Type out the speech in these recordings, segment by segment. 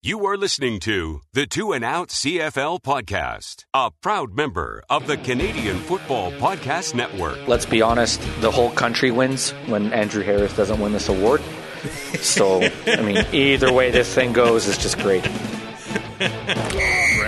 You are listening to the Two and Out CFL podcast, a proud member of the Canadian Football Podcast Network. let's be honest, the whole country wins when Andrew Harris doesn't win this award. So, I mean, either way this thing goes is just great.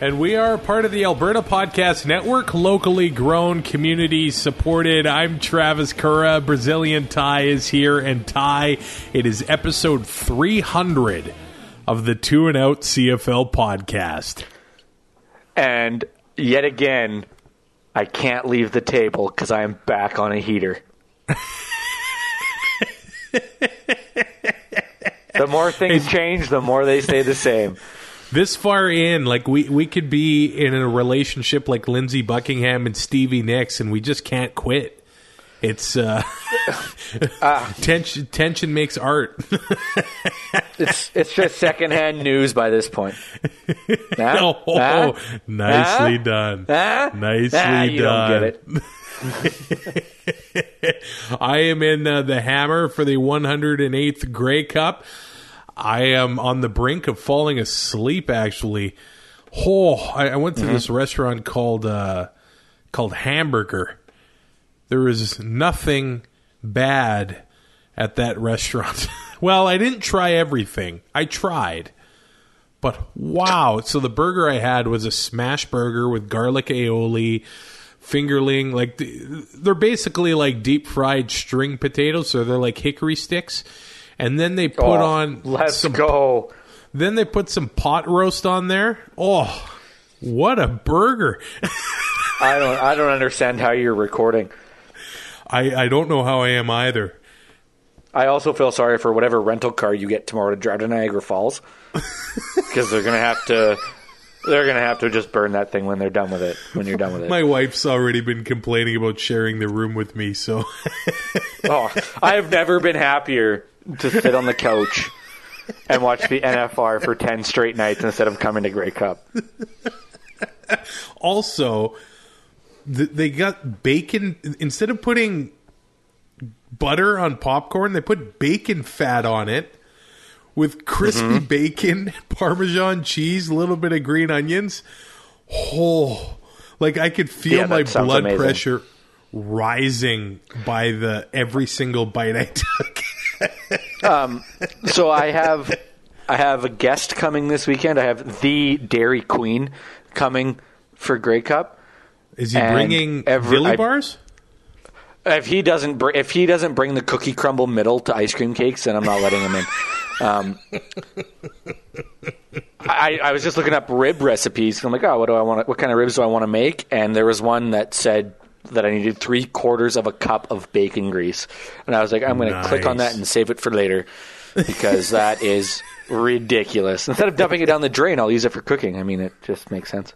And we are part of the Alberta Podcast Network, locally grown, community supported. I'm Travis Kura. Brazilian Ty is here. And Ty, it is episode 300 of the Two and Out CFL podcast. And yet again, I can't leave the table because I am back on a heater. the more things change, the more they stay the same. This far in, like we, we could be in a relationship like Lindsey Buckingham and Stevie Nicks, and we just can't quit. It's uh, tension. Tension makes art. It's it's just secondhand news by this point. Nah? oh, Nah? nicely Nah? done. Nicely done. don't get it. I am in uh, the hammer for the 108th Grey Cup. I am on the brink of falling asleep. Actually, oh, I, I went to this restaurant called uh, called Hamburger. There is nothing bad at that restaurant. well, I didn't try everything. I tried. But wow. So the burger I had was a smash burger with garlic aioli, fingerling. Like they're basically like deep fried string potatoes. So they're like hickory sticks. And then they put Oh, on Let's some. go. Then they put some pot roast on there. Oh, what a burger! I don't I don't understand how you're recording. I I don't know how I am either. I also feel sorry for whatever rental car you get tomorrow to drive to Niagara Falls because they're gonna have to they're gonna have to just burn that thing when they're done with it. When you're done with it. My wife's already been complaining about sharing the room with me, so oh, I have never been happier to sit on the couch and watch the NFR for ten straight nights instead of coming to Grey Cup. also th- they got bacon instead of putting butter on popcorn they put bacon fat on it with crispy Mm-hmm. bacon parmesan cheese a little bit of green onions oh like i could feel Yeah, my blood amazing. pressure rising by the every single bite i took So I have I have a guest coming this weekend. I have the Dairy Queen coming for Grey Cup. is he And bringing every- I- bars If he doesn't, br- if he doesn't bring the cookie crumble middle to ice cream cakes, then I'm not letting him in. Um, I, I was just looking up rib recipes. I'm like, oh, what do I want? What kind of ribs do I want to make? And there was one that said that I needed three quarters of a cup of bacon grease, and I was like, I'm going to click on that and save it for later because that is ridiculous. Instead of dumping it down the drain, I'll use it for cooking. I mean, it just makes sense.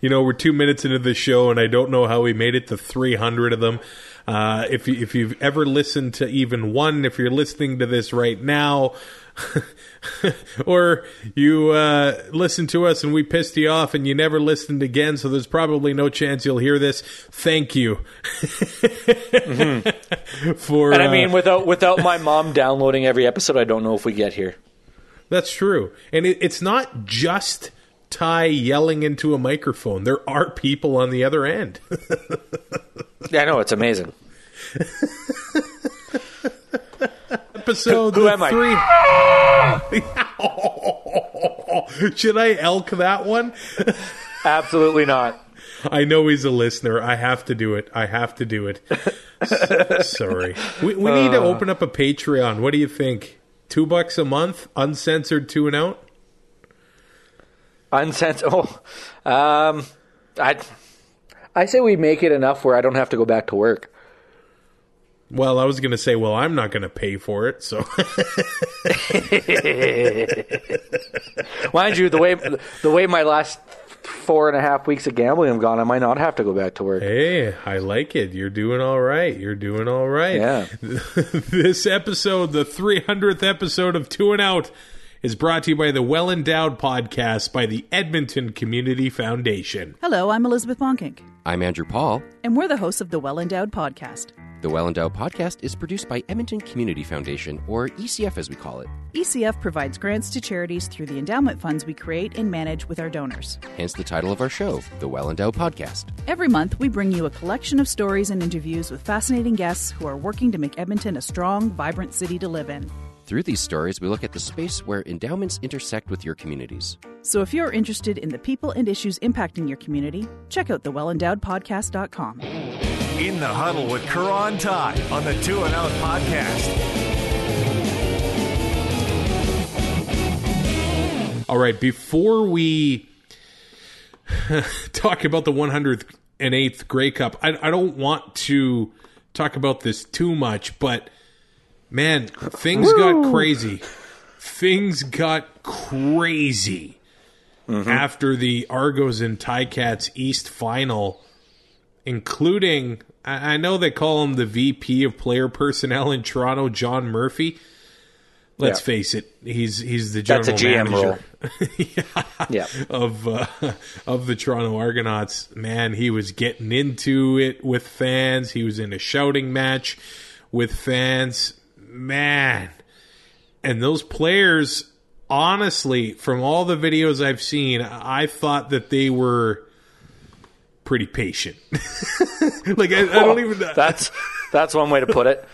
You know, we're two minutes into the show, and I don't know how we made it to 300 of them. Uh, if you, if you've ever listened to even one, if you're listening to this right now, or you uh, listened to us and we pissed you off and you never listened again, so there's probably no chance you'll hear this. Thank you. For And I uh, mean, without without my mom downloading every episode, I don't know if we get here. That's true. And it, it's not just Ty yelling into a microphone. There are people on the other end. Yeah, I know it's amazing. Episode Who am I? Should I elk that one? Absolutely not. I know he's a listener. I have to do it. I have to do it. S- Sorry. We, we need to open up a Patreon. What do you think? Two bucks a month, uncensored two and out. Unsens- Oh, um, I, I say we make it enough where I don't have to go back to work. Well, I was going to say, well, I'm not going to pay for it, so Mind you, the way the way my last four and a half weeks of gambling have gone, I might not have to go back to work. Hey, I like it. You're doing all right. You're doing all right. Yeah. this episode, the 300th episode of Two and Out, is brought to you by the Well Endowed Podcast by the Edmonton Community Foundation. Hello, I'm Elizabeth Bonkink, I'm Andrew Paul. and we're the hosts of the Well Endowed Podcast. The Well Endowed podcast is produced by Edmonton Community Foundation, or ECF as we call it. ECF provides grants to charities through the endowment funds we create and manage with our donors. Hence the title of our show, The Well Endowed Podcast. Every month, we bring you a collection of stories and interviews with fascinating guests who are working to make Edmonton a strong, vibrant city to live in. Through these stories, we look at the space where endowments intersect with your communities. So if you're interested in the people and issues impacting your community, check out the thewellendowedpodcast.com. In the huddle with Karan Ty on the Two and Out podcast. All right, before we talk about the 108th Grey Cup, I, I don't want to talk about this too much, but man, things got crazy. Things got crazy after the Argos and Ticats East final, including, I, I know they call him the VP of player personnel in Toronto, John Murphy. Let's Yeah. face it, he's he's the general That's a GM manager role. Yeah. of uh, of the Toronto Argonauts. Man, he was getting into it with fans. He was in a shouting match with fans. Man, and those players, honestly, from all the videos I've seen, I thought that they were pretty patient. like I, I don't oh, even That's that's one way to put it.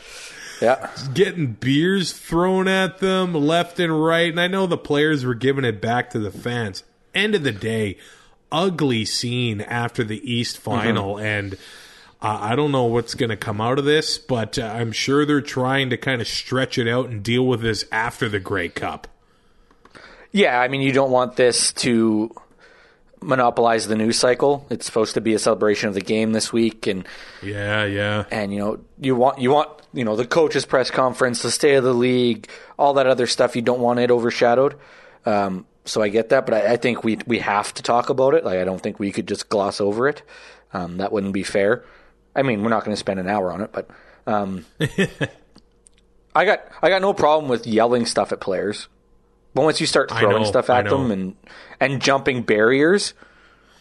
Yeah. getting beers thrown at them left and right. And I know the players were giving it back to the fans. End of the day, ugly scene after the East mm-hmm. final. And uh, I don't know what's going to come out of this, but uh, I'm sure they're trying to kind of stretch it out and deal with this after the Grey Cup. Yeah, I mean, you don't want this to monopolize the news cycle. It's supposed to be a celebration of the game this week, and Yeah, yeah. and you know you want you want you know the coaches press conference, the state of the league, all that other stuff. You don't want it overshadowed. Um, so I get that, but I, I think we we have to talk about it. Like I don't think we could just gloss over it. Um, that wouldn't be fair. I mean, we're not going to spend an hour on it, but um, I got I got no problem with yelling stuff at players. But once you start throwing know, stuff at them and and jumping barriers,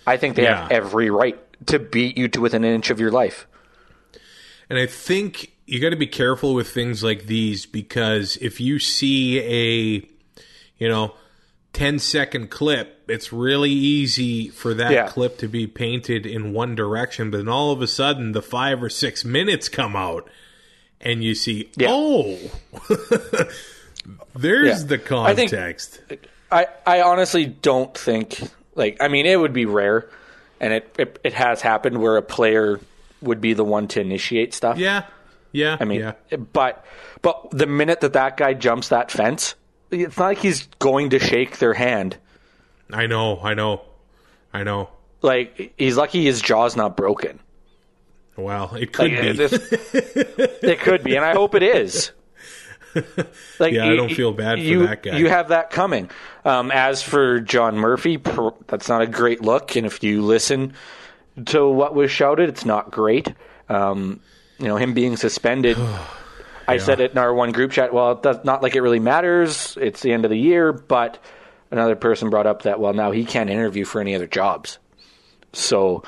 I think they have every right to beat you to within an inch of your life. And I think you got to be careful with things like these because if you see a, you know, 10 second clip, it's really easy for that Yeah. clip to be painted in one direction. But then all of a sudden, the five or six minutes come out and you see, Yeah. oh, there's Yeah. the I think- context. I, I honestly don't think like I mean it would be rare, and it, it it has happened where a player would be the one to initiate stuff. yeah. Yeah. I mean, yeah. but but the minute that that guy jumps that fence, it's not like he's going to shake their hand. I know. I know. I know. Like he's lucky his jaw's not broken. Well, it could Like, be. this- it could be, and I hope it is. Like, Yeah, I don't feel bad for you, that guy. You have that coming. Um, as for John Murphy, that's not a great look, and if you listen to what was shouted, it's not great. Um, you know, him being suspended. I said it in our one group chat. Well, that's not like it really matters. It's the end of the year, but another person brought up that well, now he can't interview for any other jobs. So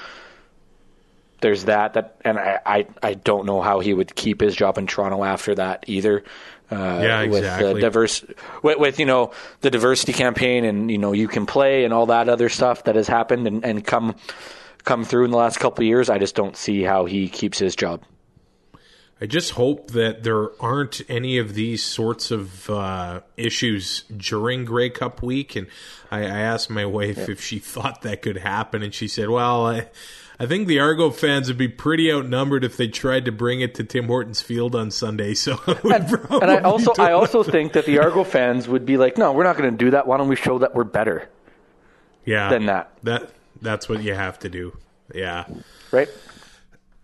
there's that. That and I, I, I don't know how he would keep his job in Toronto after that either. Uh, Yeah, With exactly. the diverse, with, with you know the diversity campaign, and you know you can play and all that other stuff that has happened and, and come come through in the last couple of years. I just don't see how he keeps his job. I just hope that there aren't any of these sorts of uh, issues during Grey Cup week. And I, I asked my wife if she thought that could happen, and she said, "Well, I, I think the Argo fans would be pretty outnumbered if they tried to bring it to Tim Hortons Field on Sunday." So, would And I also I also think that the Argo fans would be like, no, we're not going to do that. Why don't we show that we're better yeah, than that? That that's what you have to do. Yeah. Right?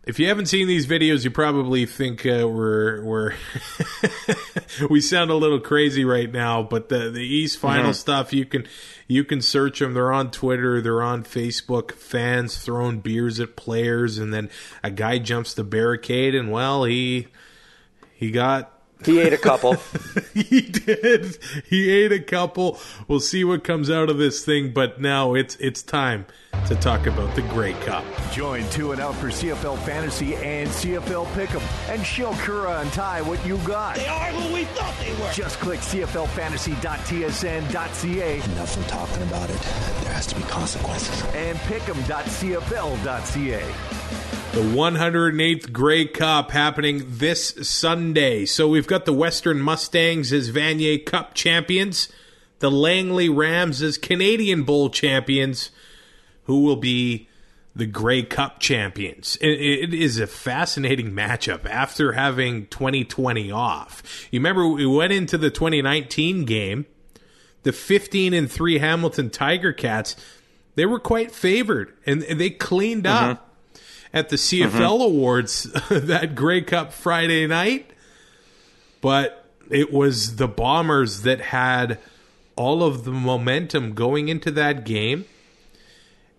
If you haven't seen these videos, you probably think uh, we're we're we sound a little crazy right now. But the the East Final stuff, you can you can search them. They're on Twitter. They're on Facebook. Fans throwing beers at players, and then a guy jumps the barricade, and well, he he got He ate a couple. he did. He ate a couple. We'll see what comes out of this thing. But now it's it's time to talk about the Grey Cup. Join Two and Out for CFL Fantasy and CFL Pick'em and show Kura and Ty what you got. They are who we thought they were. Just click CFLFantasy.tsn.ca Enough from talking about it. There has to be consequences. and Pick'em.cfl.ca. The 108th Grey Cup happening this Sunday. So we've got the Western Mustangs as Vanier Cup champions, the Langley Rams as Canadian Bowl champions, who will be the Grey Cup champions. It, it is a fascinating matchup after having 2020 off. You remember we went into the 2019 game, the 15 and 3 Hamilton Tiger Cats, they were quite favored and they cleaned mm-hmm. up at the CFL mm-hmm. Awards that Grey Cup Friday night, but it was the Bombers that had all of the momentum going into that game,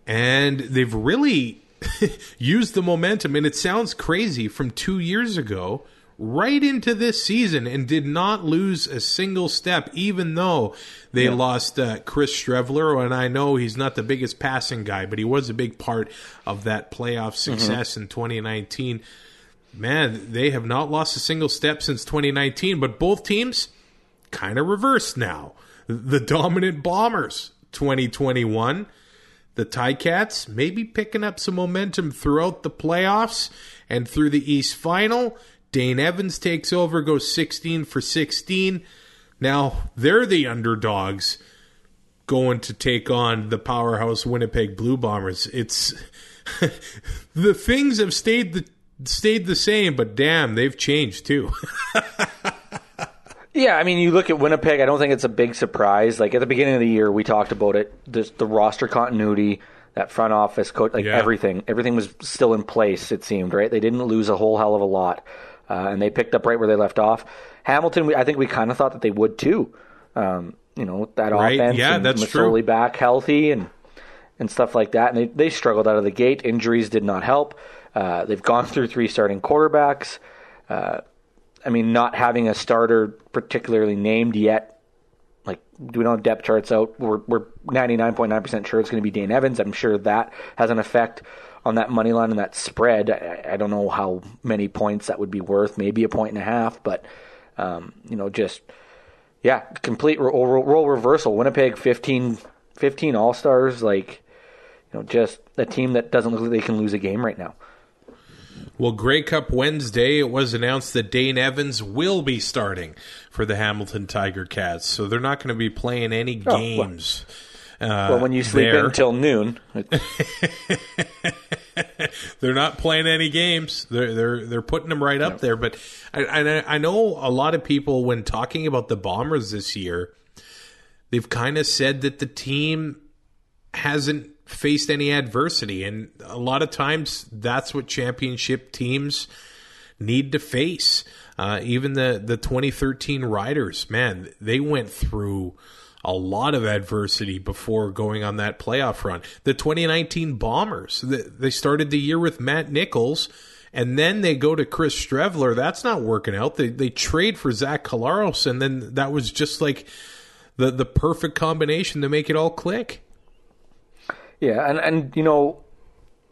and they've really used the momentum. And it sounds crazy from two years ago right into this season and did not lose a single step, even though they lost uh, Chris Streveler. And I know he's not the biggest passing guy, but he was a big part of that playoff success in 2019. Man, they have not lost a single step since 2019, but both teams kind of reversed now. The dominant Bombers 2021. The Ticats maybe picking up some momentum throughout the playoffs and through the East Final. Dane Evans takes over, goes 16 for 16. Now they're the underdogs going to take on the powerhouse Winnipeg Blue Bombers. It's the things have stayed the stayed the same, but damn, they've changed too. Yeah, I mean, you look at Winnipeg. I don't think it's a big surprise. Like at the beginning of the year, we talked about it. The, the roster continuity, that front office coach, like Yeah. everything, everything was still in place. It seemed right. They didn't lose a whole hell of a lot, uh, and they picked up right where they left off. Hamilton, we, I think we kind of thought that they would too. Um, you know, that Right, offense, yeah, and that's true. Back healthy and and stuff like that. And they they struggled out of the gate. Injuries did not help. Uh, they've gone through three starting quarterbacks. Uh, I mean, not having a starter particularly named yet. Like, do we don't have depth charts out. We're we're ninety nine point nine percent sure it's going to be Dane Evans. I'm sure that has an effect on that money line and that spread. I, I don't know how many points that would be worth. Maybe a point and a half, but um, you know, just yeah, complete role, role reversal. Winnipeg 15, 15 All Stars. Like, you know, just a team that doesn't look like they can lose a game right now. Well, Grey Cup Wednesday, it was announced that Dane Evans will be starting for the Hamilton Tiger Cats, so they're not going to be playing any well. Uh, Well, when you sleep there. in till noon, they're not playing any games. They're they're they're putting them right up there. But I, I I know a lot of people when talking about the Bombers this year, they've kind of said that the team hasn't faced any adversity, and a lot of times that's what championship teams need to face. Uh, even the the 2013 Riders, man, they went through a lot of adversity before going on that playoff run. The 2019 Bombers, they started the year with Matt Nichols, and then they go to Chris Streveler. That's not working out. They they trade for Zach Collaros, and then that was just like the the perfect combination to make it all click. yeah, and and you know,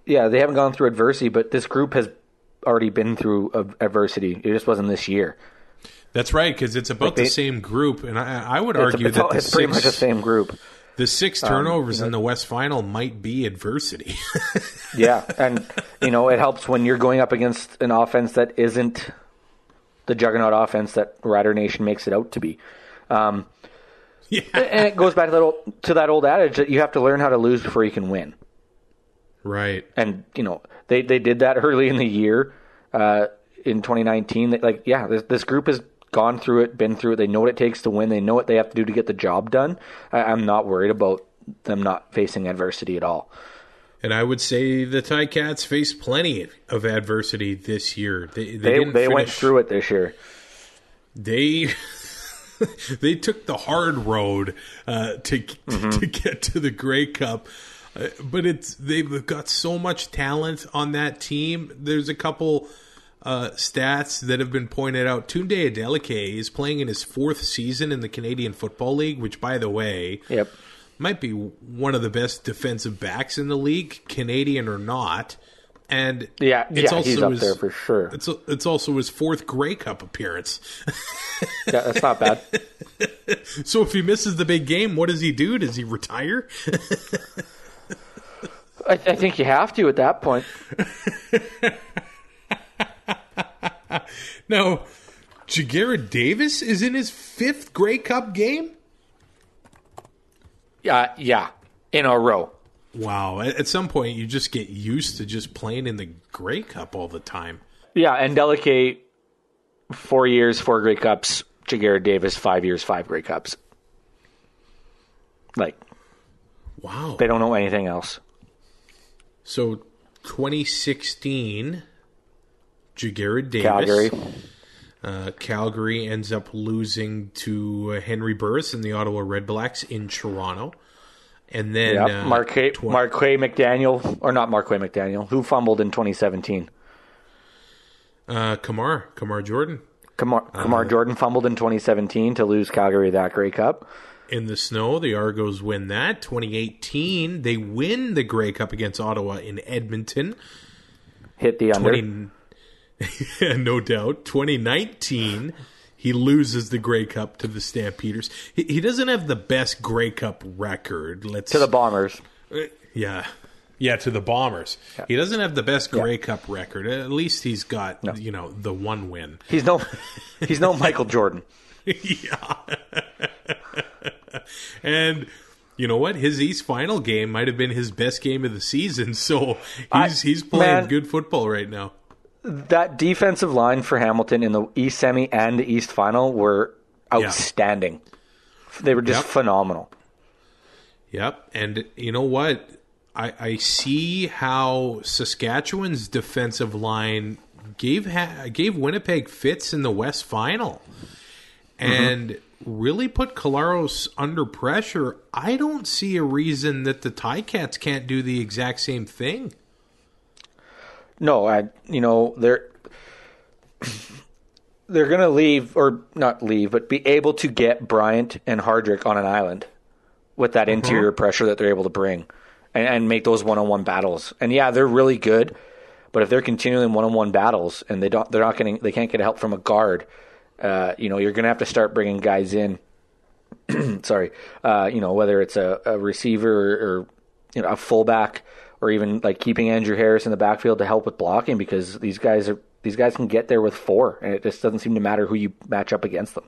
yeah, they haven't gone through adversity, but this group has already been through adversity. It just wasn't this year. That's right, because it's about Like they- the same group, and I, I would argue it's, that all- it's pretty much the same group. the six turnovers in the West Final might be adversity. Yeah, and you know it helps when you're going up against an offense that isn't the juggernaut offense that Rider Nation makes it out to be. Um, yeah, and it goes back to that old, to that old adage that you have to learn how to lose before you can win. right. And you know they they did that early in the year uh, in 2019. That like yeah, this, this group has gone through it, been through it. They know what it takes to win. They know what they have to do to get the job done. I, I'm not worried about them not facing adversity at all. And I would say the Ticats faced plenty of adversity this year. They they, They they went through it this year. They they took the hard road uh, to to get to the Grey Cup. Uh, but it's they've got so much talent on that team. There's a couple uh, stats that have been pointed out. Tunde Adeleke is playing in his fourth season in the Canadian Football League, which, by the way, Yep. might be one of the best defensive backs in the league, Canadian or not. And Yeah, it's yeah, he's also up his, there for sure. It's it's also his fourth Grey Cup appearance. Yeah, that's not bad. so if he misses the big game, what does he do? Does he retire? I, I think you have to at that point. now, Ja'Gared Davis is in his fifth Grey Cup game. Yeah, yeah, in a row. Wow! At, some point, you just get used to just playing in the Grey Cup all the time. Yeah, and Adeleke, four years, four Grey Cups. Ja'Gared Davis, five years, five Grey Cups. Like Wow! they don't know anything else. So, 2016, Ja'Gared Davis. Calgary. Uh, Calgary ends up losing to uh, Henry Burris and the Ottawa Redblacks in Toronto. And then Yeah, uh, Marquay, tw- Marquay McDaniel, or not Marquay McDaniel, who fumbled in 2017. uh, Kamar, Kamar Jorden Kamar, Kamar Jorden fumbled in 2017 to lose Calgary that Grey Cup. in the snow. The Argos win that. 2018, they win the Grey Cup against Ottawa in Edmonton. Hit the under. 20, no doubt. 2019, he loses the Grey Cup to the Stampeders. He, he doesn't have the best Grey Cup record. Let's to the Bombers. Uh, yeah. Yeah, to the Bombers. He doesn't have the best Grey Cup record. At least he's got, you know, the one win. He's no, he's no Michael Jordan. yeah. and you know what? His East final game might have been his best game of the season. So he's I- he's playing man. good football right now. That defensive line for Hamilton in the East semi and the East final were outstanding. They were just Yep. phenomenal. Yep. And you know what? I, I see how Saskatchewan's defensive line gave ha- gave Winnipeg fits in the West Final, mm-hmm. and really put Collaros under pressure. I don't see a reason that the Ticats can't do the exact same thing. No, I you know they're they're gonna leave or not leave, but be able to get Bryant and Hardrick on an island with that interior pressure that they're able to bring and, and make those one on one battles. And yeah, they're really good, but if they're continuing one on one battles and they don't, they're not getting, they can't get help from a guard. Uh, you know, you're gonna have to start bringing guys in. sorry, uh, you know whether it's a, a receiver or, or you know a fullback or even like keeping Andrew Harris in the backfield to help with blocking because these guys are these guys can get there with four and it just doesn't seem to matter who you match up against them.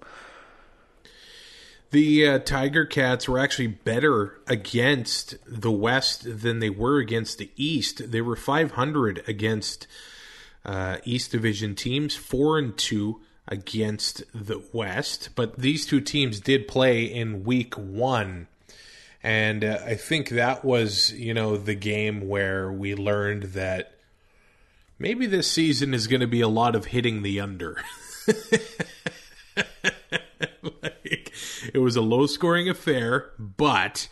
The uh, Tiger Cats were actually better against the West than they were against the East. They were 500 against uh, East Division teams, four and two against the West. But these two teams did play in Week One, and uh, I think that was you know the game where we learned that maybe this season is going to be a lot of hitting the under. like, it was a low scoring affair, but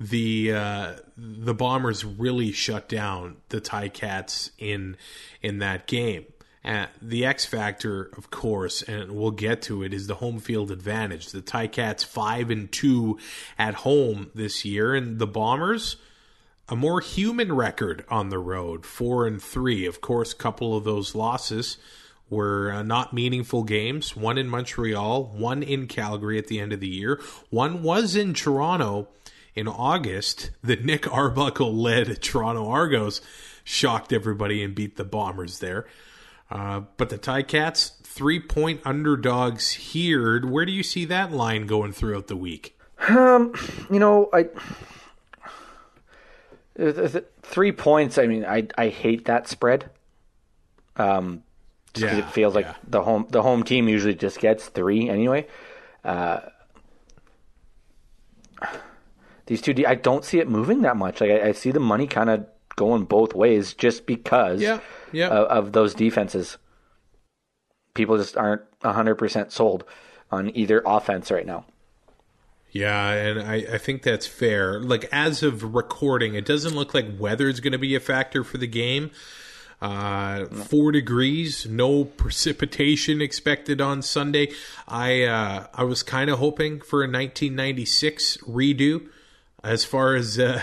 the uh, the Bombers really shut down the tie cats in in that game. The X factor, of course, and we'll get to it, is the home field advantage. The Ticats five and two at home this year, and the Bombers a more human record on the road, four and three. Of course, a couple of those losses were uh, not meaningful games. One in Montreal, one in Calgary at the end of the year. One was in Toronto in August. The Nick Arbuckle led Toronto Argos shocked everybody and beat the Bombers there. Uh, but the Tie Cats, three point underdogs here. Where do you see that line going throughout the week? Um, you know, I th- th- three points. I mean, I I hate that spread. Um, just 'cause Yeah, it feels like yeah. the home the home team usually just gets three anyway. Uh, these two, I don't see it moving that much. Like I, I see the money kind of going both ways just because Yeah, yeah. Of, of those defenses. People just aren't 100% sold on either offense right now. Yeah, and I, I think that's fair. Like as of recording, it doesn't look like weather is going to be a factor for the game. Uh, four degrees, no precipitation expected on Sunday. I uh, I was kind of hoping for a 1996 redo as far as uh,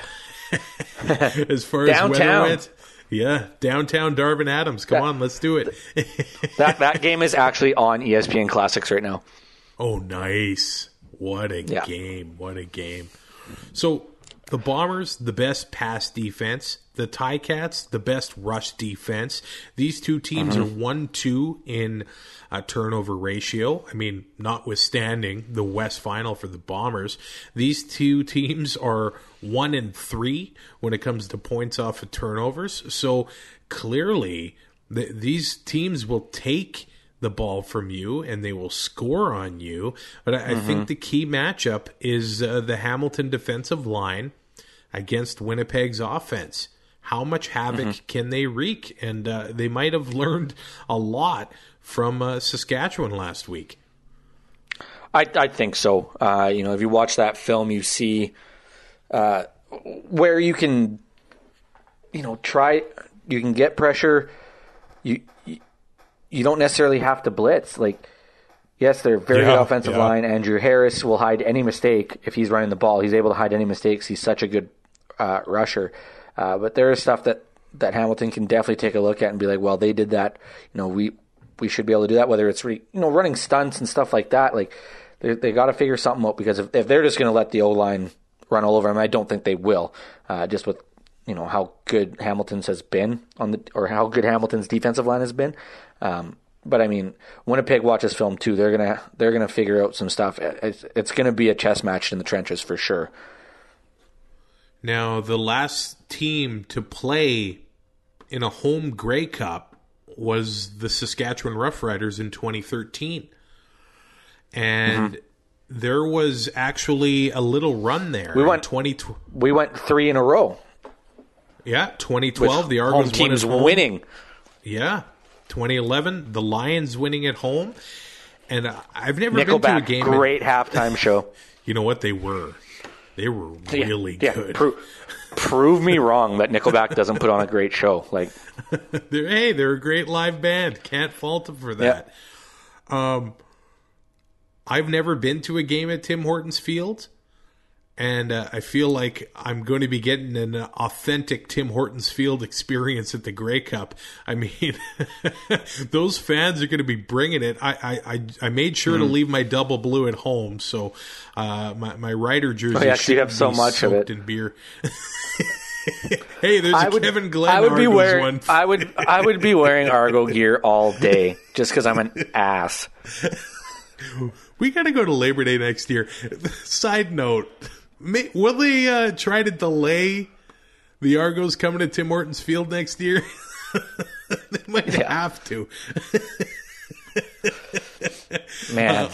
as far as weather went. Yeah, downtown Darvin Adams. Come on, let's do it. That that game is actually on ESPN Classics right now. Oh, nice. What a Yeah. game. What a game. So, the Bombers, the best pass defense. The Ticats, the best rush defense. These two teams are 1 2 in uh, turnover ratio. I mean, notwithstanding the West final for the Bombers, these two teams are 1 and 3 when it comes to points off of turnovers. So, clearly, th- these teams will take the ball from you and they will score on you. But I, I think the key matchup is uh, the Hamilton defensive line against Winnipeg's offense. How much havoc can they wreak? And uh, they might have learned a lot from uh, Saskatchewan last week. I, I think so. Uh, you know, if you watch that film, you see uh, where you can, you know, try. You can get pressure. You you, you don't necessarily have to blitz. Like, yes, they're very Yeah, good offensive yeah. line. Andrew Harris will hide any mistake if he's running the ball. He's able to hide any mistakes. He's such a good uh, rusher. Uh, but there is stuff that that Hamilton can definitely take a look at and be like, well, they did that. You know, we we should be able to do that. Whether it's re, you know running stunts and stuff like that, like they they got to figure something out because if, if they're just going to let the O line run all over them, I don't think they will. Uh, just with you know how good Hamilton's has been on the or how good Hamilton's defensive line has been. Um, but I mean, Winnipeg watches film too. They're gonna they're gonna figure out some stuff. It's, it's gonna be a chess match in the trenches for sure. Now, the last team to play in a home Grey Cup was the Saskatchewan Roughriders in 2013. And mm-hmm. there was actually a little run there. We went- 20, We went three in a row. yeah, 2012, the Argos home won teams home. winning. Yeah. 2011, the Lions winning at home. And I've never been to a Nickelback, game. in- great halftime show. you know what? They were. They were really yeah, good. Pro- prove me wrong that Nickelback doesn't put on a great show. Like, They're, hey, they're a great live band. Can't fault them for that. Um, I've never been to a game at Tim Hortons Field, and uh, I feel like I'm going to be getting an authentic Tim Hortons Field experience at the Grey Cup. I mean, those fans are going to be bringing it. I I, I, made sure Mm-hmm. to leave my double blue at home, so uh, my my rider jersey. Oh, yeah, you have so much of it. in beer. hey, there's a I would, Kevin Glenn I would be Argos wearing, one. I would, I would be wearing Argo gear all day just because I'm an ass. We got to go to Labor Day next year. Side note: may, Will they uh, try to delay the Argos coming to Tim Hortons Field next year? they might have to. Man,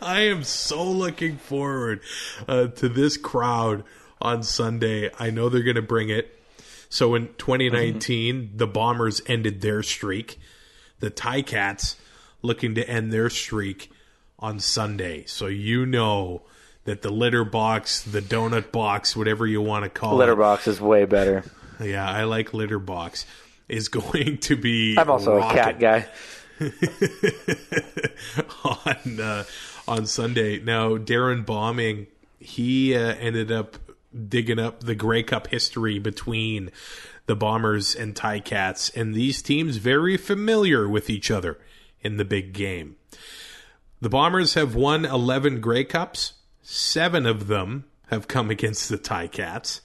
I am so looking forward uh, to this crowd on Sunday. I know they're going to bring it. So in 2019, the Bombers ended their streak. The Ticats looking to end their streak on Sunday. So you know that the litter box, the donut box, whatever you want to call it. Litter box is way better. Yeah, I like litter box. Is going to be. I'm also a cat guy. on uh, on Sunday. Now, Darren Bombing, he uh, ended up digging up the Grey Cup history between the Bombers and Ticats, and these teams very familiar with each other in the big game. The Bombers have won 11 Grey Cups. Seven of them have come against the Tie Cats.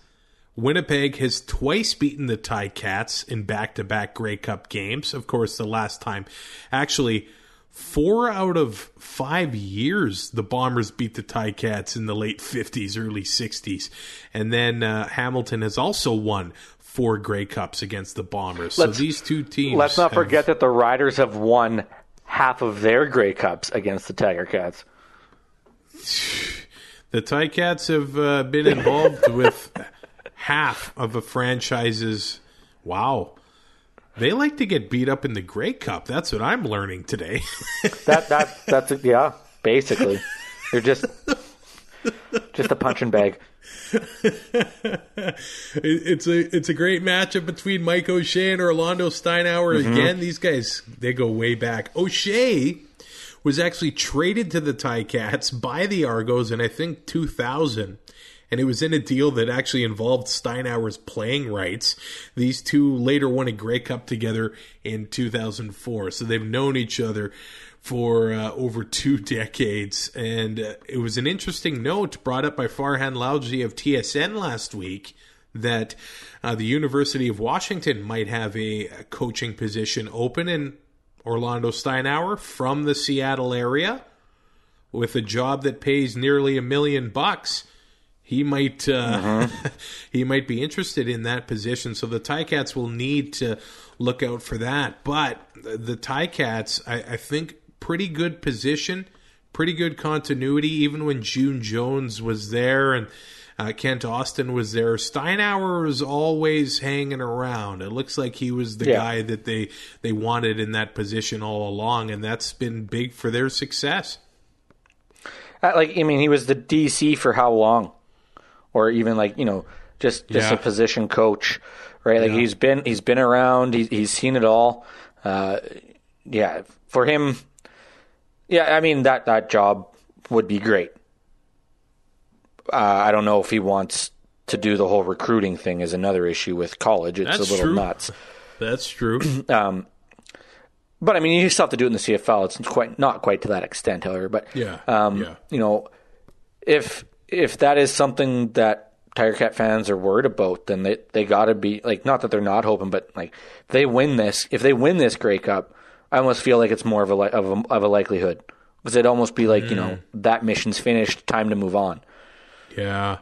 Winnipeg has twice beaten the Tie Cats in back-to-back Grey Cup games. Of course, the last time, actually, four out of five years, the Bombers beat the Tie Cats in the late 50s, early 60s. And then uh, Hamilton has also won four Grey Cups against the Bombers. Let's- so these two teams. Let's not have- forget that the Riders have won half of their Grey Cups against the Tiger Cats. the Tiger Cats have uh, been involved with half of a franchise's. Wow. They like to get beat up in the Grey Cup. That's what I'm learning today. That that that's yeah, basically. They're just just a punching bag. It- it's a it's a great matchup between Mike O'Shea and Orlando Steinauer. Mm-hmm. Again, these guys they go way back. O'Shea was actually traded to the Ticats by the Argos in I think 2000. And it was in a deal that actually involved Steinauer's playing rights. These two later won a Grey Cup together in 2004. So they've known each other for uh, over two decades. And uh, it was an interesting note brought up by Farhan Lalji of TSN last week that uh, the University of Washington might have a, a coaching position open in Orlando Steinauer from the Seattle area with a job that pays nearly a million bucks. He might uh, he might be interested in that position. So the Ticats will need to look out for that. But the Ticats, I, I think, pretty good position, pretty good continuity. Even when June Jones was there and uh, Kent Austin was there, Steinauer was always hanging around. It looks like he was the Yeah. guy that they they wanted in that position all along, and that's been big for their success. Uh, Like I mean, he was the DC for how long? Or even like you know, just just Yeah. a position coach, right? Like he's been he's been around. He's he's seen it all. Uh, yeah, for him, yeah. I mean that that job would be great. Uh, I don't know if he wants to do the whole recruiting thing is another issue with college. It's That's a little true. nuts. That's true. But I mean, you still have to do it in the CFL. It's quite not quite to that extent, however. But Yeah, um, yeah. you know, if if that is something that Tiger Cat fans are worried about, then they they got to be like not that they're not hoping, but like they win this. If they win this Grey Cup, I almost feel like it's more of a li- of a, of a likelihood because it'd almost be like you know that mission's finished, time to move on. Yeah.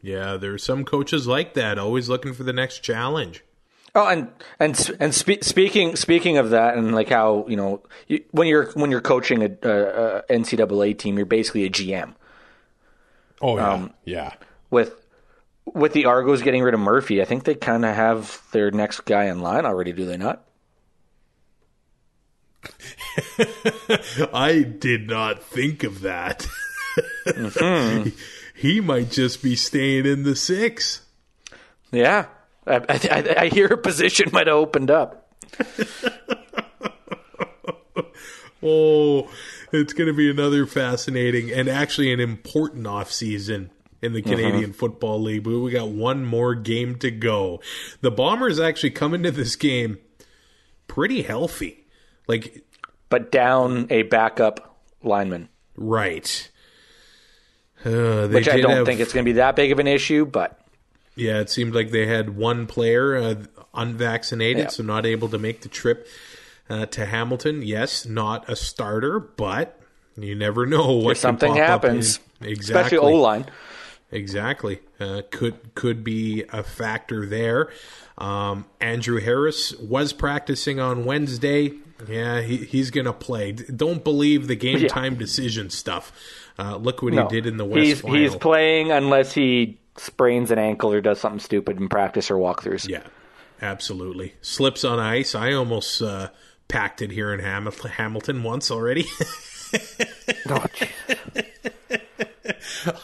Yeah, there are some coaches like that, always looking for the next challenge. Oh, and and and spe- speaking speaking of that, and like how you know you, when you're when you're coaching a, a, a NCAA team, you're basically a GM. Oh yeah, Um, yeah. with with the Argos getting rid of Murphy, I think they kind of have their next guy in line already. Do they not? I did not think of that. Mm-hmm. he might just be staying in the six. Yeah, I, I, I- hear a position might have opened up. Oh, it's going to be another fascinating and actually an important off season in the Canadian Football League. But we got one more game to go. The Bombers actually come into this game pretty healthy. Like But down a backup lineman, right. Uh, they which I don't have- think it's going to be that big of an issue. But Yeah, it seemed like they had one player uh, unvaccinated, Yeah. so not able to make the trip uh, to Hamilton. Yes, not a starter, but you never know what if something can pop up happens, in- exactly, especially O line, exactly, uh, could could be a factor there. Um, Andrew Harris was practicing on Wednesday. Yeah, he, he's going to play. Don't believe the game Yeah. time decision stuff. Uh, look what no, he did in the West he's Final. he's playing unless he sprains an ankle or does something stupid in practice or walkthroughs. Yeah, absolutely. Slips on ice. I almost uh, packed it here in Hamilton, Hamilton once already.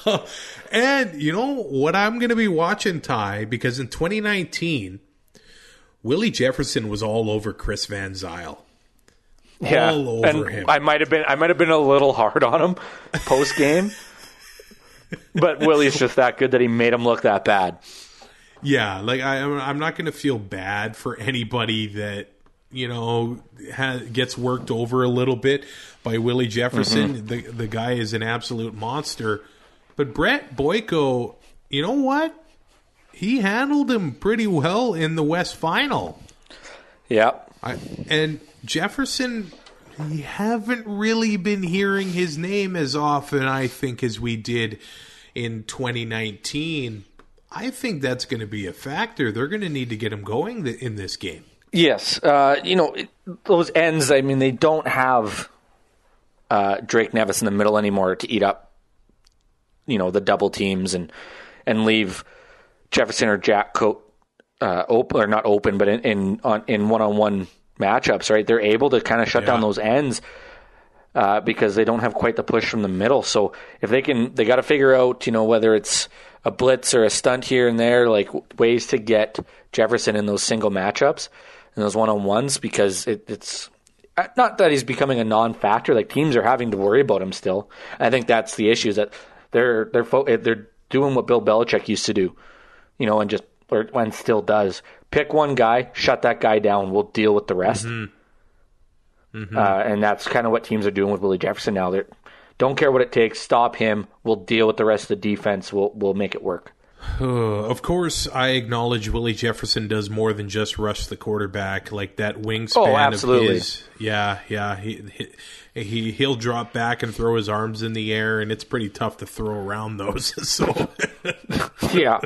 Oh, and you know what I'm going to be watching, Ty, because in 2019, Willie Jefferson was all over Chris Van Zyl. Yeah, All over and him. I might have been I might have been a little hard on him post game. But Willie's just that good that he made him look that bad. Yeah, like I, I'm not going to feel bad for anybody that you know ha gets worked over a little bit by Willie Jefferson. Mm-hmm. The the guy is an absolute monster. But Brett Boyko, you know what? He handled him pretty well in the West Final. Yeah. I, and Jefferson, we haven't really been hearing his name as often, I think, as we did in 2019. I think that's going to be a factor. They're going to need to get him going in this game. Yes, uh, you know those ends. I mean, they don't have uh, Drake Nevis in the middle anymore to eat up, you know, the double teams and and leave Jefferson or Jeffcoat uh, open or not open, but in in on, in one on one matchups, right? They're able to kind of shut Yeah. down those ends uh, because they don't have quite the push from the middle. So if they can, they got to figure out, you know, whether it's a blitz or a stunt here and there, like ways to get Jefferson in those single matchups and those one on ones because it, it's uh, not that he's becoming a non-factor. Like teams are having to worry about him still. I think that's the issue is that they're they're fo- they're doing what Bill Belichick used to do, you know, and just or and still does. Pick one guy, shut that guy down. We'll deal with the rest. Uh, and that's kind of what teams are doing with Willie Jefferson now. They don't care what it takes. Stop him. We'll deal with the rest of the defense. We'll we'll make it work. Of course, I acknowledge Willie Jefferson does more than just rush the quarterback. Like that wingspan Oh, absolutely. of his. Yeah, yeah. He, he he he'll drop back and throw his arms in the air, and it's pretty tough to throw around those. So Yeah,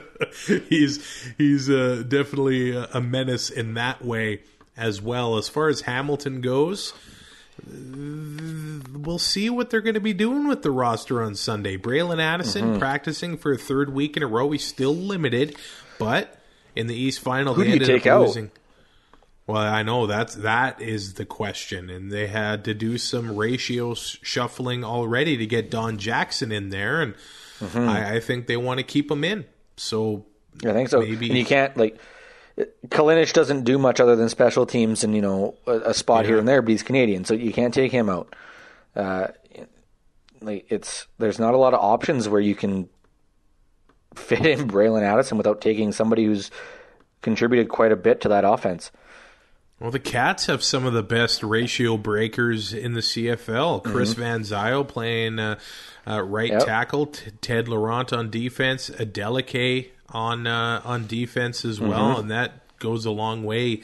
he's he's uh, definitely a a menace in that way as well. As far as Hamilton goes, we'll see what they're going to be doing with the roster on Sunday. Bralon Addison Mm-hmm. practicing for a third week in a row. He's still limited, but in the East Final, Who they ended take up out? losing. Well, I know that's that is the question, and they had to do some ratio shuffling already to get Don Jackson in there, and Mm-hmm. I, I think they want to keep him in. So I think so. Maybe- And you can't like Kalinic doesn't do much other than special teams and you know a, a spot here and there, but he's Canadian, so you can't take him out. Uh, like it's there's not a lot of options where you can fit in Bralon Addison without taking somebody who's contributed quite a bit to that offense. Well, the Cats have some of the best ratio breakers in the CFL. Chris Van Zyl playing uh, uh, right Yep. tackle, T- Ted Laurent on defense, Adeleke on uh, on defense as well, and that goes a long way.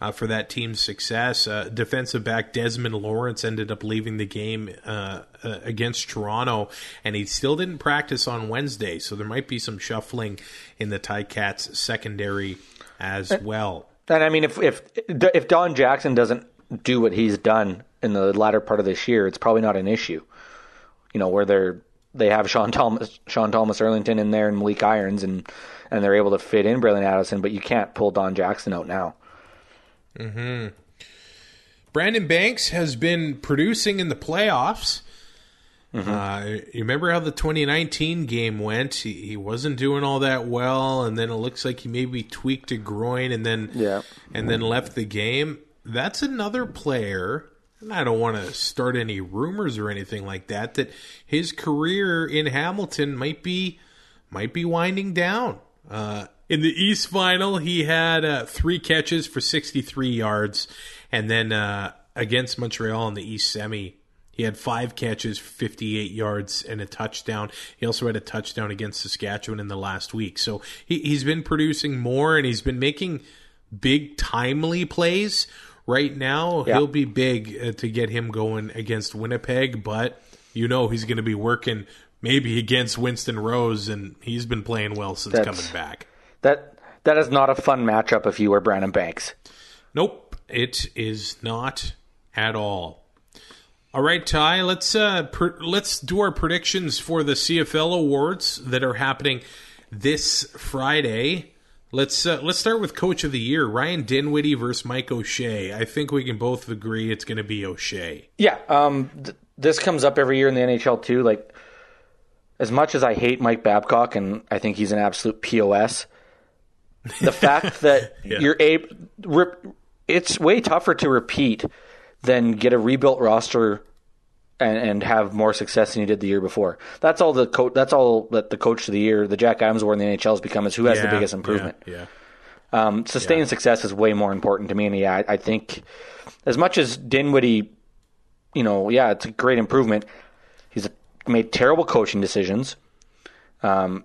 Uh, for that team's success, uh, defensive back Desmond Lawrence ended up leaving the game uh, uh, against Toronto, and he still didn't practice on Wednesday. So there might be some shuffling in the Ticats secondary as well. And I mean, if if if Don Jackson doesn't do what he's done in the latter part of this year, it's probably not an issue. You know, where they're they have Sean Thomas, Sean Thomas Erlington in there and Malik Irons, and and they're able to fit in Bralon Addison, but you can't pull Don Jackson out now. Brandon Banks has been producing in the playoffs. Mm-hmm. Uh, you remember how the 2019 game went? He, he wasn't doing all that well, and then it looks like he maybe tweaked a groin, and then Yeah. and then left the game. That's another player. And I don't want to start any rumors or anything like that. That his career in Hamilton might be might be winding down. Uh, in the East Final, he had uh, three catches for 63 yards, and then uh, against Montreal in the East Semi, he had five catches, 58 yards, and a touchdown. He also had a touchdown against Saskatchewan in the last week. So he, he's been producing more, and he's been making big, timely plays. Right now, Yeah. he'll be big uh, to get him going against Winnipeg, but you know he's going to be working maybe against Winston Rose, and he's been playing well since That's- coming back. That that is not a fun matchup if you were Brandon Banks. Nope, it is not at all. All right, Ty, let's uh, pr- let's do our predictions for the CFL awards that are happening this Friday. Let's uh, let's start with Coach of the Year, Ryan Dinwiddie versus Mike O'Shea. I think we can both agree it's going to be O'Shea. Yeah, um, th- this comes up every year in the NHL too. Like, as much as I hate Mike Babcock and I think he's an absolute pos, the fact that you're able, rep, it's way tougher to repeat than get a rebuilt roster and, and have more success than you did the year before. That's all the co- That's all that the coach of the year, the Jack Adams award in the NHL has become is who has the biggest improvement. Yeah, Um, sustained success is way more important to me, and yeah, I, I think as much as Dinwiddie, you know, yeah, it's a great improvement. He's made terrible coaching decisions. Um,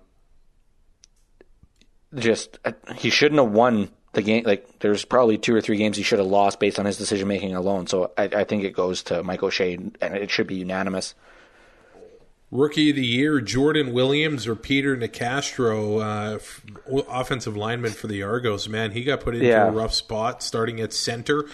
just uh, he shouldn't have won the game. Like, there's probably two or three games he should have lost based on his decision making alone. So I, I think it goes to Mike O'Shea, and it should be unanimous. Rookie of the Year, Jordan Williams or Peter Nicastro, uh, f- offensive lineman for the Argos. Man, he got put into Yeah. a rough spot starting at center.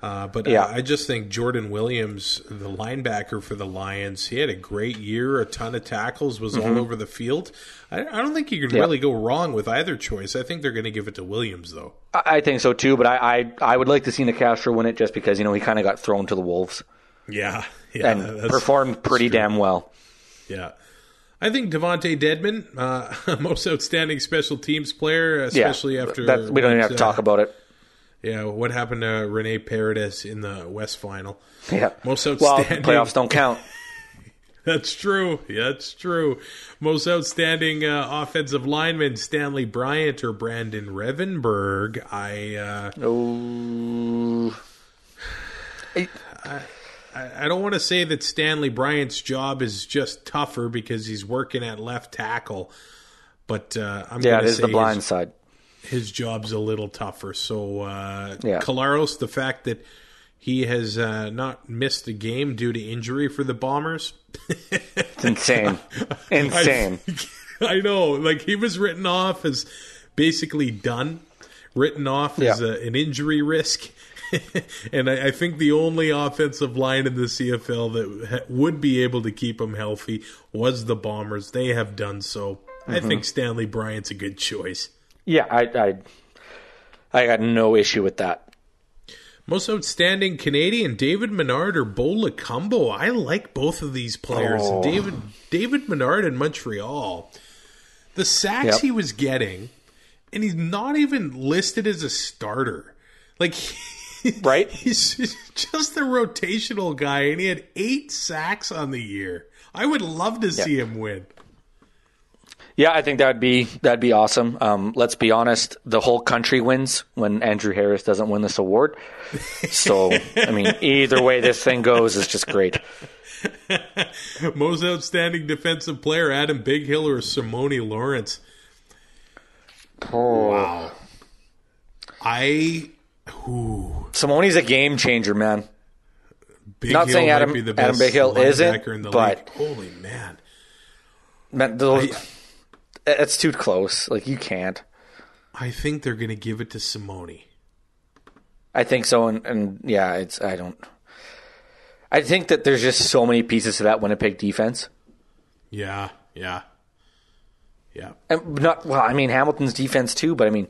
Uh, but Yeah. I, I just think Jordan Williams, the linebacker for the Lions, he had a great year, a ton of tackles, was all over the field. I, I don't think you can Mm-hmm. Yeah. really go wrong with either choice. I think they're going to give it to Williams, though. I I think so too, but I, I I would like to see Nicastro win it just because you know he kind of got thrown to the wolves Yeah, yeah, and performed pretty damn well. Yeah. I think DeVonte Dedmon, uh, most outstanding special teams player, especially yeah, after that, we don't even have to talk uh, about it. Yeah, what happened to Rene Paredes in the West Final? Yeah, Most outstanding. well, playoffs don't count. That's true. Yeah, That's true. Most outstanding uh, offensive lineman, Stanley Bryant or Brandon Revenberg. I uh, Oh, I, I don't want to say that Stanley Bryant's job is just tougher because he's working at left tackle, but uh, I'm yeah, it is say the blind his, side. His job's a little tougher. So uh, Yeah. Collaros, the fact that he has uh, not missed a game due to injury for the Bombers. It's insane, insane. I, I know, like he was written off as basically done, written off as a, an injury risk. and I, I think the only offensive line in the CFL that ha- would be able to keep him healthy was the Bombers. They have done so. I Mm-hmm. think Stanley Bryant's a good choice. Yeah, I, I I got no issue with that. Most outstanding Canadian, David Menard or Bo Lokombo. I like both of these players. Oh. David David Menard in Montreal. The sacks Yep. he was getting, and he's not even listed as a starter. Like Right? he's just a rotational guy, and he had eight sacks on the year. I would love to see him win. Yeah, I think that'd be that'd be awesome. Um, let's be honest, the whole country wins when Andrew Harris doesn't win this award. So, I mean, either way this thing goes is just great. Most outstanding defensive player, Adam Bighill or Simoni Lawrence. Wow. I Simone's a game changer, man. Big Not Hill saying might Adam- be the Adam Bighill isn't, linebacker in the but- league. holy man, Man, those, it's too close. Like you can't. I think they're going to give it to Simone. I think so, and, and yeah, it's I don't. I think that there's just so many pieces to that Winnipeg defense, Yeah, yeah, yeah. and not well. I mean Hamilton's defense too, but I mean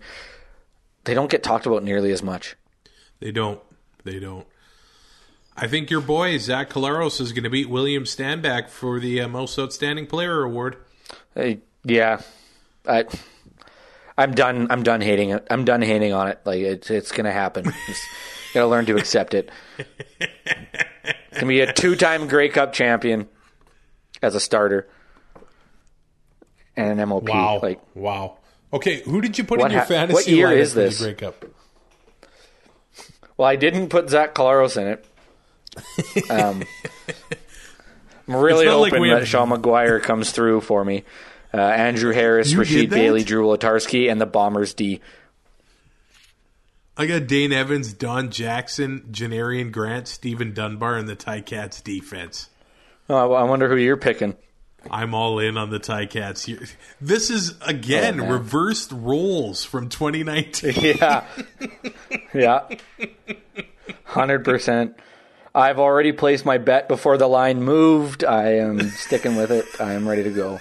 they don't get talked about nearly as much. They don't. They don't. I think your boy Zach Collaros is going to beat William Stanback for the uh, most outstanding player award. I, yeah, I, I'm done. I'm done hating it. I'm done hating on it. Like it's it's gonna happen. Just gotta learn to accept it. It's gonna be a two-time Grey Cup champion as a starter and an MOP. Wow, Like wow. Okay, who did you put in your hap- fantasy what year is this? Grey Cup? Well, I didn't put Zach Collaros in it. Um, I'm really not like hoping that Sean McGuire comes through for me. Uh, Andrew Harris, You Rashid? Bailey, Drew Wolitarsky, and the Bombers D. I got Dane Evans, Don Jackson, Janarion Grant, Stephen Dunbar, and the Ticats defense. Oh, I wonder who you're picking. I'm all in on the Ticats. here. This is again Oh, reversed roles from 2019. Yeah, yeah, hundred percent. I've already placed my bet before the line moved. I am sticking with it. I am ready to go.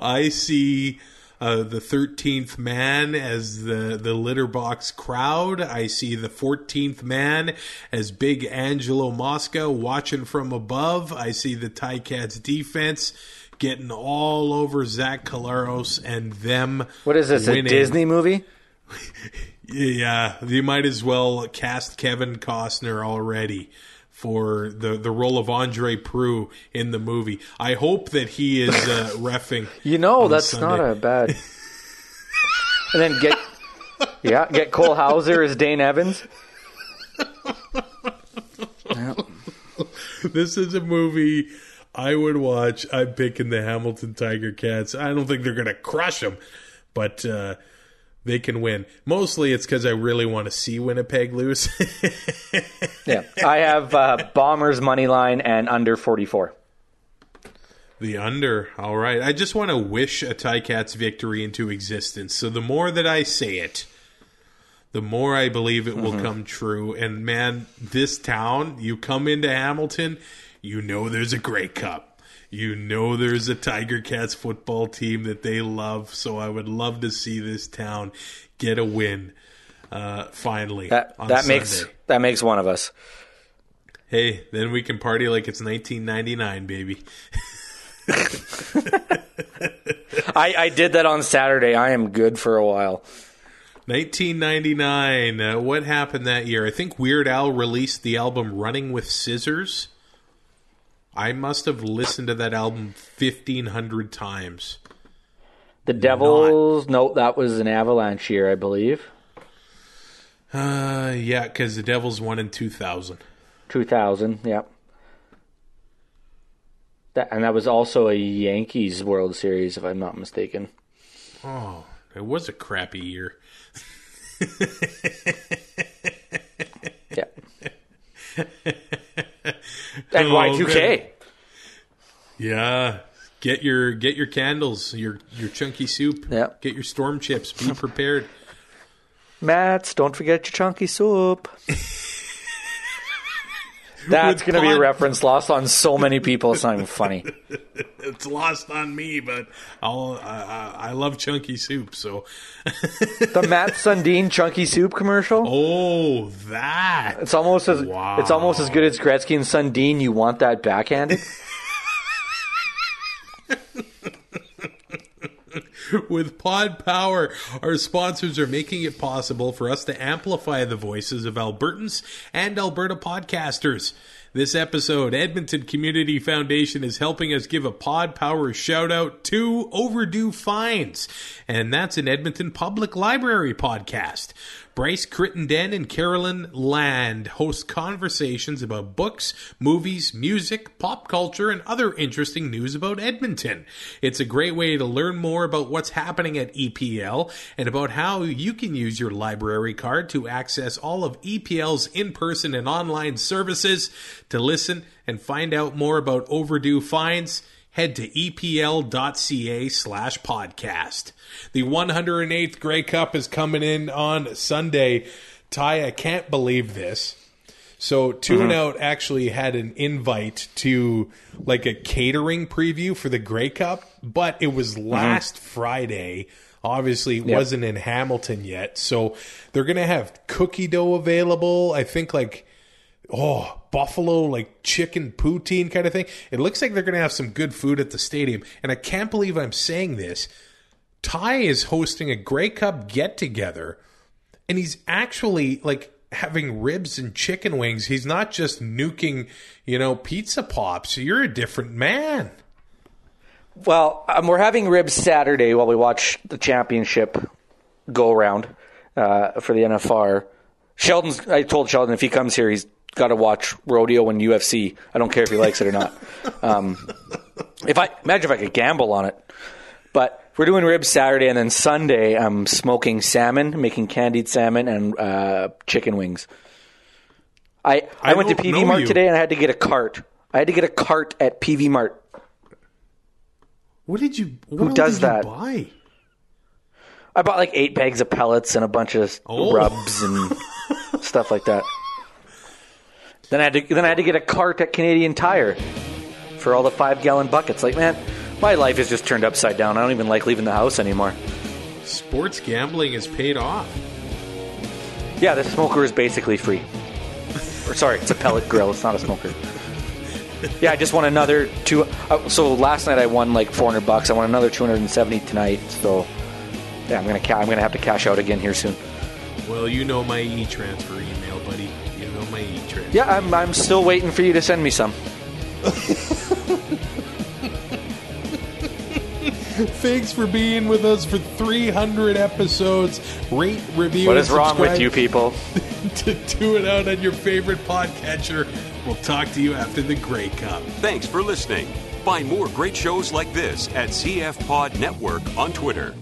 I see uh, the 13th man as the, the litter box crowd. I see the 14th man as Big Angelo Mosca watching from above. I see the Ticats defense getting all over Zach Collaros and them. What is this? winning. A Disney movie? Yeah, you might as well cast Kevin Costner already for the, the role of André Proulx in the movie. I hope that he is uh, refing. You know, that's Sunday. not a bad. and then get, yeah, get Cole Hauser as Dane Evans. Yeah. This is a movie I would watch. I'm picking the Hamilton Tiger Cats. I don't think they're going to crush them, but uh, they can win. Mostly it's because I really want to see Winnipeg lose. Yeah, I have uh, Bombers money line and under forty four. the under. All right. I just want to wish a Ticats victory into existence. So the more that I say it, the more I believe it Mm-hmm. will come true. And man, this town, you come into Hamilton, you know there's a Grey Cup. You know there's a Tiger Cats football team that they love. So I would love to see this town get a win uh, finally. That that makes that makes one of us. Hey, then we can party like it's 1999, baby. I, I did that on Saturday. I am good for a while. 1999. Uh, what happened that year? I think Weird Al released the album Running with Scissors. I must have listened to that album 1,500 times. The Devils. No, that was an Avalanche year, I believe. Uh, yeah, because the Devils won in 2000. 2000. Yep. That and that was also a Yankees World Series, if I'm not mistaken. Oh, it was a crappy year. Yeah. and Y2K. Yeah. Get your get your candles, your your chunky soup. Yeah. Get your storm chips. Be prepared. Mats, don't forget your chunky soup. That's going to be a reference lost on so many people. It's not even funny. it's lost on me, but I'll, I, I, I love chunky soup. So, The Mats Sundin chunky soup commercial. oh, that It's almost as Wow. it's almost as good as Gretzky and Sundin. You want that backhanded? With Pod Power, our sponsors are making it possible for us to amplify the voices of Albertans and Alberta podcasters. This episode, Edmonton Community Foundation is helping us give a Pod Power shout out to Overdue Fines, and that's an Edmonton Public Library podcast. Bryce Crittenden and Carolyn Land host conversations about books, movies, music, pop culture, and other interesting news about Edmonton. It's a great way to learn more about what's happening at EPL and about how you can use your library card to access all of EPL's in person and online services. To listen and find out more about overdue fines, head to epl.ca slash podcast. The 108th Grey Cup is coming in on Sunday. Ty, I can't believe this. So Two and mm-hmm. Out actually had an invite to like a catering preview for the Grey Cup, but it was mm-hmm. last Friday. Obviously, it wasn't in Hamilton yet, so they're gonna have cookie dough available. I think like oh buffalo like chicken poutine kind of thing. It looks like they're gonna have some good food at the stadium, and I can't believe I'm saying this. Ty is hosting a Grey Cup get together, and he's actually like having ribs and chicken wings. He's not just nuking, you know, pizza pops. You're a different man. well, um, we're having ribs Saturday while we watch the championship go around uh, for the NFR. Sheldon's. I told Sheldon if he comes here, he's got to watch rodeo and UFC. I don't care if he likes it or not. Um, if I imagine if I could gamble on it, but we're doing ribs Saturday and then Sunday I'm smoking salmon, making candied salmon and uh, chicken wings. I I, I went to PV Mart you. today and I had to get a cart. I had to get a cart at PV Mart. What did you? What all does that? buy? I bought like eight bags of pellets and a bunch of Oh. rubs and stuff like that. Then I had to then I had to get a cart at Canadian Tire for all the five gallon buckets. Like man, my life has just turned upside down. I don't even like leaving the house anymore. Sports gambling is paid off. Yeah, the smoker is basically free. or sorry, it's a pellet grill. It's not a smoker. Yeah, I just won another two. Uh, so last night I won like 400 bucks. I won another 270 tonight. So yeah, I'm gonna ca- I'm gonna have to cash out again here soon. Well, you know my e-transfer Yeah, I'm I'm still waiting for you to send me some. Thanks for being with us for 300 episodes. Rate, review, What and is wrong with you people? To do it out on your favorite podcatcher. We'll talk to you after the Grey Cup. Thanks for listening. Find more great shows like this at CF Pod Network on Twitter.